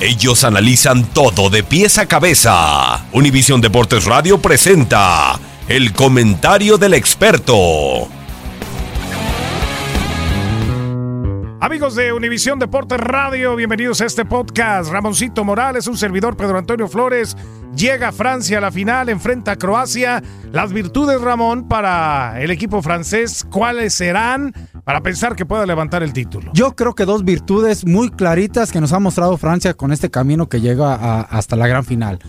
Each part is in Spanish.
Ellos analizan todo de pies a cabeza. Univisión Deportes Radio presenta el comentario del experto. Amigos de Univisión Deportes Radio, bienvenidos a este podcast. Ramoncito Morales, un servidor Pedro Antonio Flores, llega a Francia a la final, enfrenta a Croacia. Las virtudes, Ramón, para el equipo francés, ¿cuáles serán para pensar que pueda levantar el título? Yo creo que dos virtudes muy claritas que nos ha mostrado Francia con este camino que llega hasta la gran final.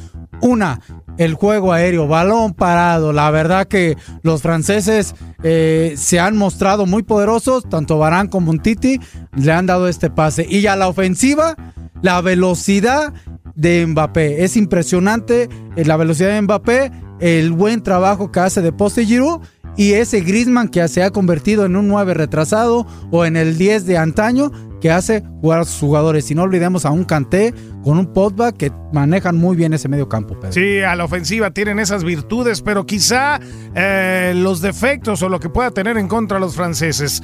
Una, el juego aéreo, balón parado. La verdad que los franceses eh, se han mostrado muy poderosos, tanto Barán como Titi le han dado este pase. Y a la ofensiva, la velocidad de Mbappé. Es impresionante eh, la velocidad de Mbappé, el buen trabajo que hace de poste Giroud y ese Griezmann que se ha convertido en un 9 retrasado o en el 10 de antaño que hace jugar a sus jugadores. Y no olvidemos a un Kanté con un Pogba que manejan muy bien ese medio campo. Sí, a la ofensiva tienen esas virtudes, pero quizá eh, los defectos o lo que pueda tener en contra los franceses.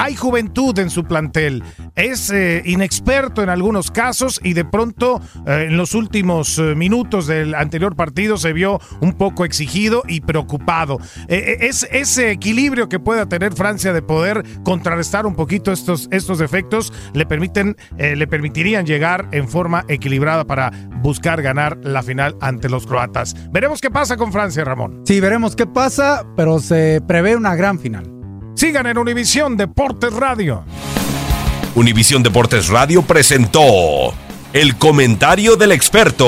Hay juventud en su plantel, es eh, inexperto en algunos casos y de pronto eh, en los últimos eh, minutos del anterior partido se vio un poco exigido y preocupado. Es ese equilibrio que pueda tener Francia de poder contrarrestar un poquito estos, estos defectos le permiten, le permitirían llegar en forma equilibrada para buscar ganar la final ante los croatas. Veremos qué pasa con Francia, Ramón. Sí, veremos qué pasa, pero se prevé una gran final. Sigan en Univisión Deportes Radio. Univisión Deportes Radio presentó el comentario del experto.